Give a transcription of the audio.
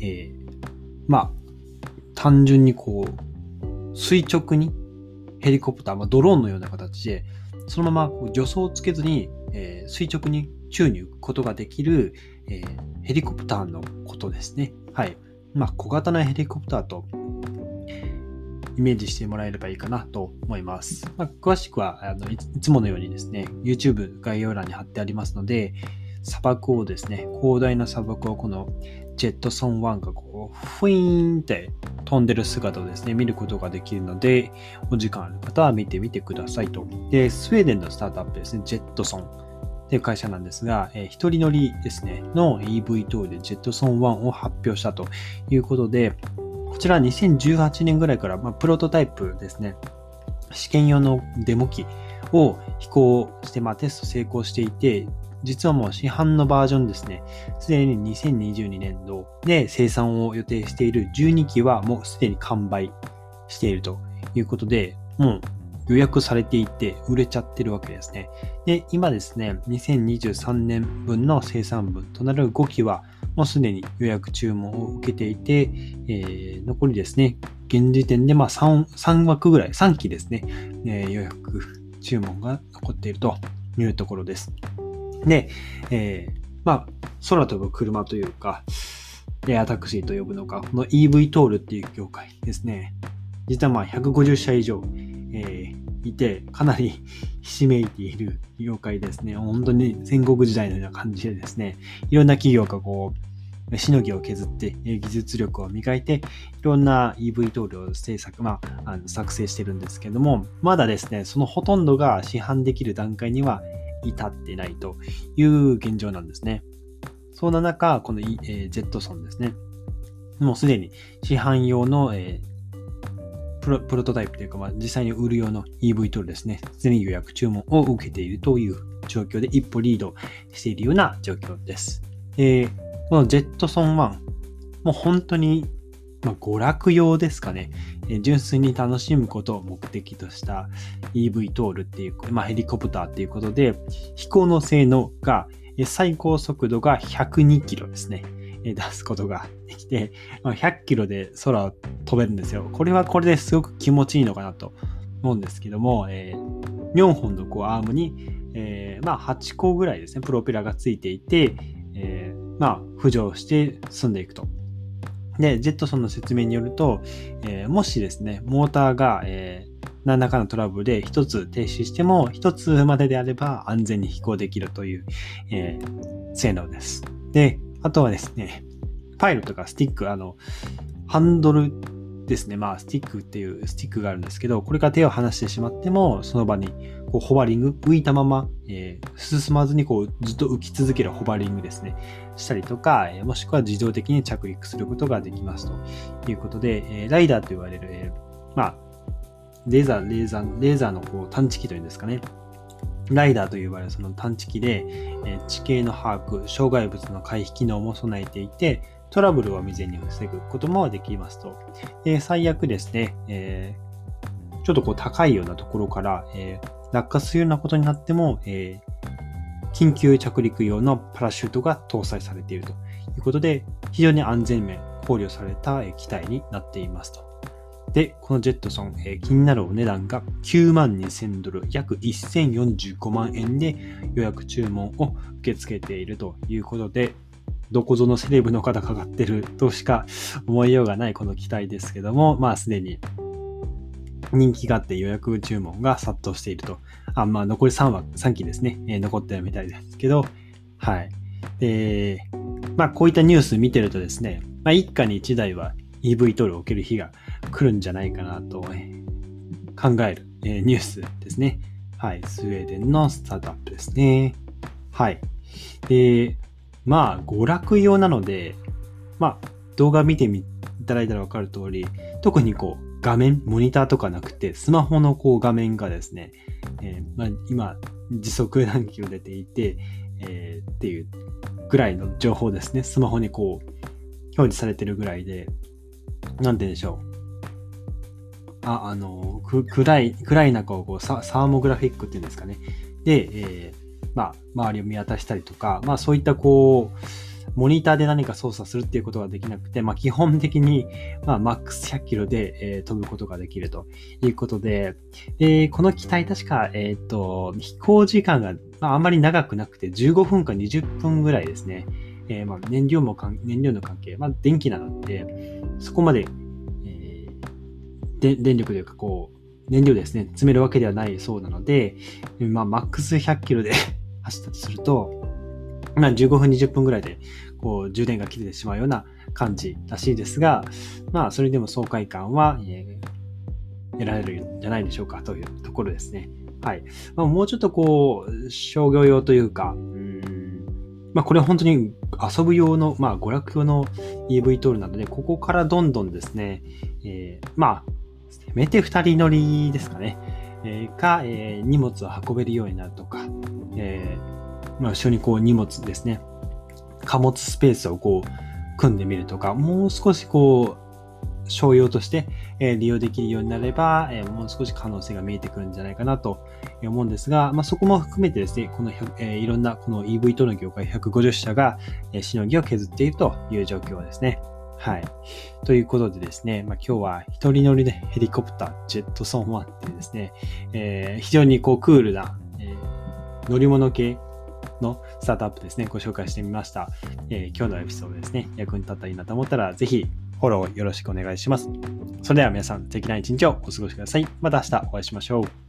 えー、まあ、単純にこう、垂直にヘリコプター、まあ、ドローンのような形で、そのままこう助走をつけずに、えー、垂直に宙に浮くことができる、えー、ヘリコプターのことですね。はい。まあ、小型なヘリコプターとイメージしてもらえればいいかなと思います。まあ、詳しくはあのいつものようにですね、YouTube 概要欄に貼ってありますので、砂漠をですね、広大な砂漠をこのジェットソン1がこう、フィーンって飛んでる姿をですね、見ることができるので、お時間ある方は見てみてくださいと。で、スウェーデンのスタートアップですね、ジェットソンっていう会社なんですが、えー、一人乗りですね、の EV 等でジェットソン1を発表したということで、こちら2018年ぐらいから、まあ、プロトタイプですね、試験用のデモ機を飛行して、まあ、テスト成功していて、実はもう市販のバージョンですね、すでに2022年度で生産を予定している12機はもうすでに完売しているということで、もう予約されていて売れちゃってるわけですね。で、今ですね、2023年分の生産分となる5機はもうすでに予約注文を受けていて、えー、残りですね、現時点でま 3, 3枠ぐらい、3機ですね、えー、予約注文が残っているというところです。で、えー、まあ、空飛ぶ車というか、エアタクシーと呼ぶのか、この EV トールっていう業界ですね。実はまあ150社以上、えー、いて、かなり ひしめいている業界ですね。本当に戦国時代のような感じでですね、いろんな企業がこう、しのぎを削って、技術力を磨いて、いろんな EV トールを制作、まあ、あの作成してるんですけども、まだですね、そのほとんどが市販できる段階には至ってないという現状なんですね。そんな中、この、えー、ジェットソンですね。もうすでに市販用の、えー、プロプロトタイプというか、まあ、実際に売る用の EV トールですね。すでに予約注文を受けているという状況で一歩リードしているような状況です。えー、このジェットソン1、もう本当にまあ、娯楽用ですかね、え純粋に楽しむことを目的とした EV トールっていう、まあ、ヘリコプターっていうことで、飛行の性能が、最高速度が102キロですね。出すことができて、まあ、100キロで空を飛べるんですよ。これはこれですごく気持ちいいのかなと思うんですけども、えー、4本のこうアームに、えー、まあ8個ぐらいですね、プロペラがついていて、えー、まあ浮上して進んでいくと。で、ジェットソンの説明によると、えー、もしですね、モーターが、えー、何らかのトラブルで一つ停止しても、一つまでであれば安全に飛行できるという、えー、性能です。で、あとはですね、パイロとかスティック、あの、ハンドルですね。まあ、スティックっていうスティックがあるんですけど、これから手を離してしまっても、その場にこうホバリング、浮いたまま、えー、進まずにこうずっと浮き続けるホバリングですね。したりとか、え、もしくは自動的に着陸することができますということで、え、ライダーと言われる、えー、まあ、レーザー、レーザー、レーザーのこう探知機というんですかね。ライダーと呼ばれるその探知機で、え地形の把握、障害物の回避機能も備えていて、トラブルを未然に防ぐこともできますと。で最悪ですね、えー、ちょっとこう高いようなところから、えー、落下するようなことになっても、えー、緊急着陸用のパラシュートが搭載されているということで、非常に安全面考慮された機体になっていますと。で、このジェットソン、えー、気になるお値段が9万2000ドル、約1045万円で予約注文を受け付けているということで、どこぞのセレブの方かかってるとしか思いようがないこの機体ですけども、まあすでに人気があって予約注文が殺到していると。あ、まあ残り3枠、3機ですね、えー、残ってるみたいですけど、はい。で、まあこういったニュース見てるとですね、まあ一家に1台は EV トールを受ける日が来るんじゃないかなと、考える、えー、ニュースですね。はい。スウェーデンのスタートアップですね。はい。で、まあ、娯楽用なので、まあ、動画見てみいただいたらわかる通り、特にこう、画面、モニターとかなくて、スマホのこう画面がですね、えー、まあ、今、時速何キロ出ていて、えー、っていうぐらいの情報ですね。スマホにこう、表示されてるぐらいで、なんて言うんでしょう。あ、あの、く暗い、暗い中をこうサーモグラフィックっていうんですかね。で、えー、まあ、周りを見渡したりとか、まあそういったこう、モニターで何か操作するっていうことができなくて、まあ、基本的に、まあ、マックス100キロで、えー、飛ぶことができるということで、で、この機体確か、えっ、と、飛行時間が、まあ、あまり長くなくて15分か20分ぐらいですね。えー、まあ、燃料も、燃料の関係、まあ、電気なので、そこまで、えー、で電力というか、こう、燃料ですね、詰めるわけではないそうなので、まあ、マックス100キロで走ったとすると、まあ、15分、20分ぐらいで、こう、充電が切れてしまうような感じらしいですが、まあ、それでも爽快感は、えー、得られるんじゃないでしょうかというところですね。はい。まあ、もうちょっとこう、商業用というか、うんまあ、これは本当に遊ぶ用の、まあ、娯楽用の EV トールなので、ここからどんどんですね、えー、まあ、せめて二人乗りですかね、えー、か、えー、荷物を運べるようになるとか、えーまあ、後ろにこう荷物ですね、貨物スペースをこう組んでみるとか、もう少しこう、商用として、え利用できるようになれば、えもう少し可能性が見えてくるんじゃないかなと思うんですが、まあ、そこも含めてですね、この、えいろんなこの EV との業界150社が、えしのぎを削っているという状況ですね。はい。ということでですね、まあ、今日は一人乗りでヘリコプター、ジェットソン1ってですね、えー、非常にこうクールな、えー、乗り物系のスタートアップですね、ご紹介してみました。えー、今日のエピソードですね、役に立ったらいいなと思ったら、ぜひフォローよろしくお願いします。それでは皆さん、素敵な一日をお過ごしください。また明日お会いしましょう。